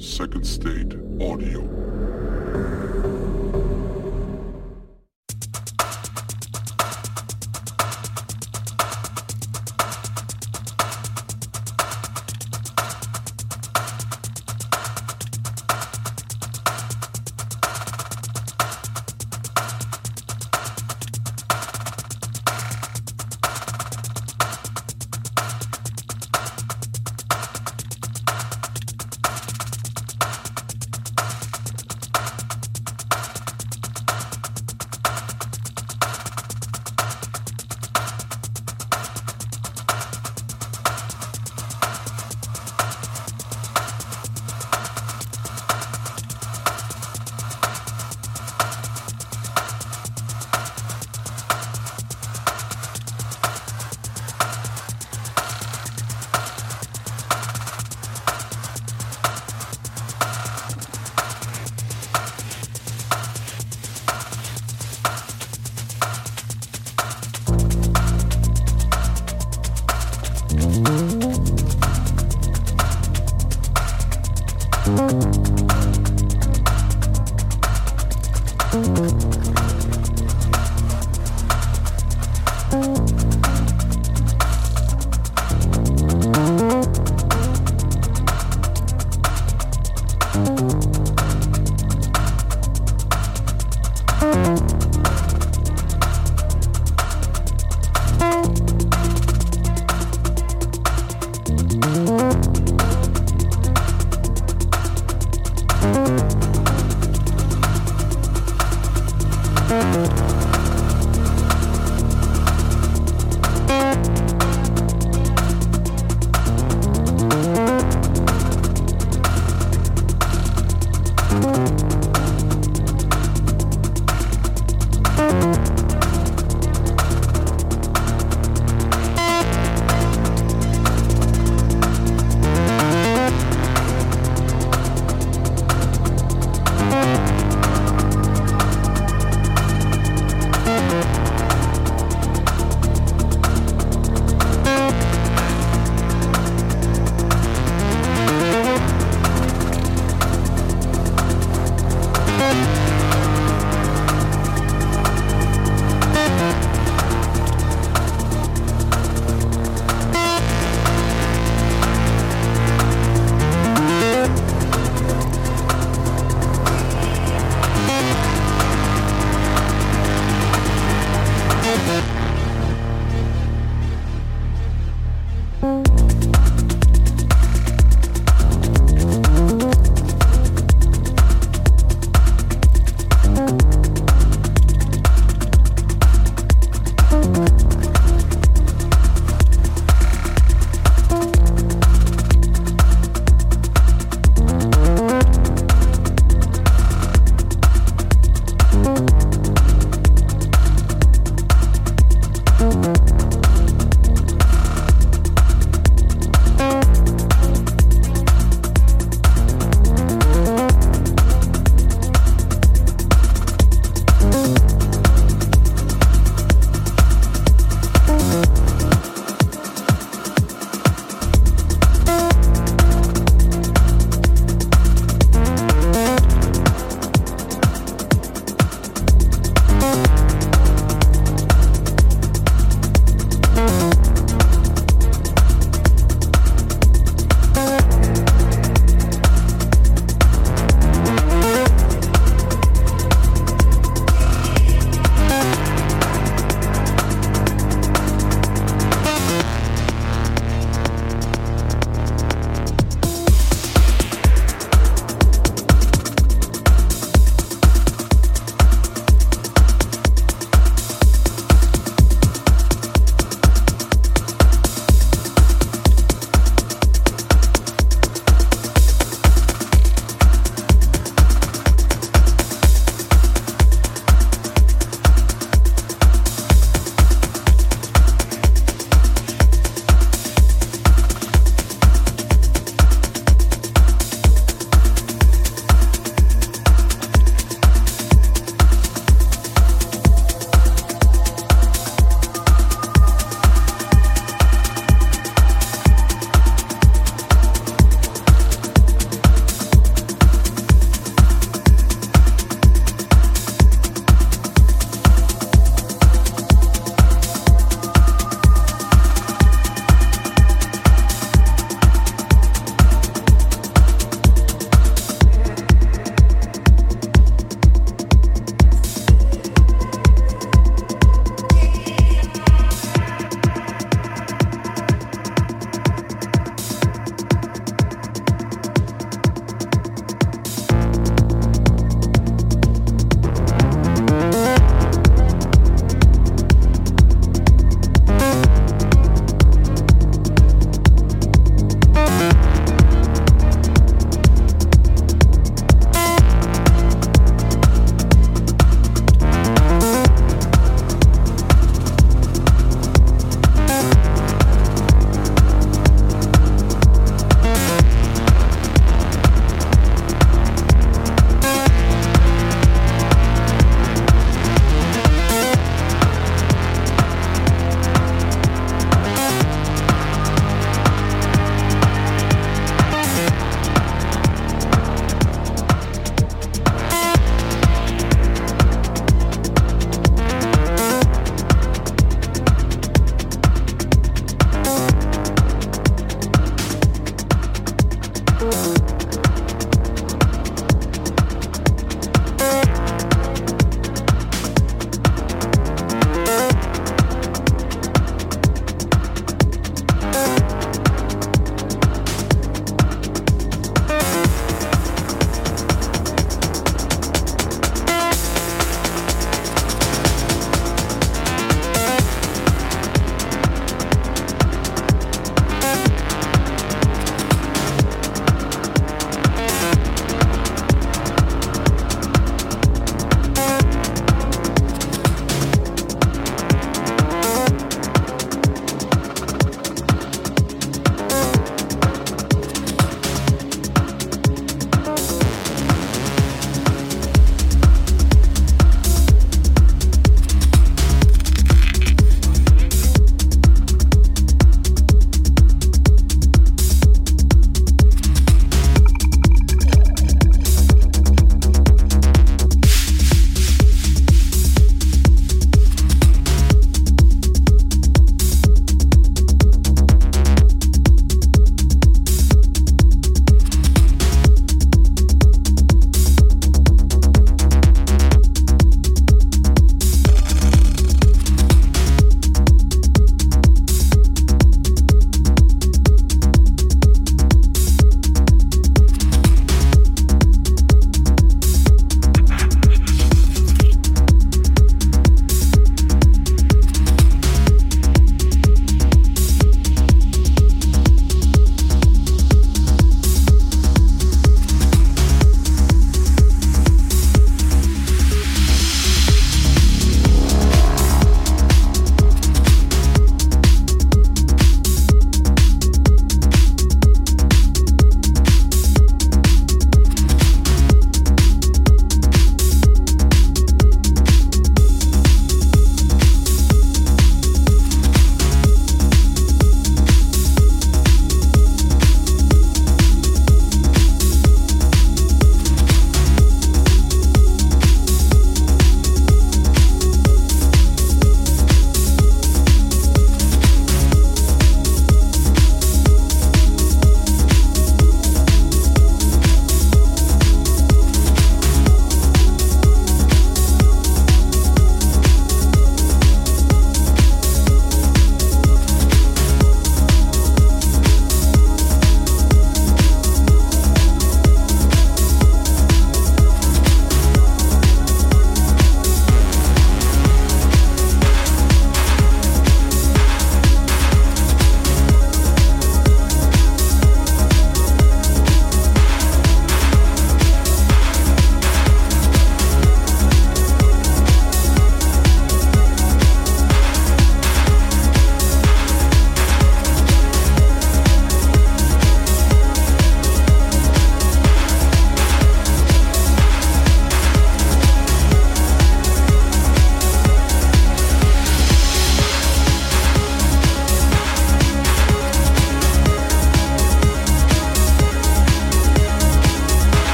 Second State Audio.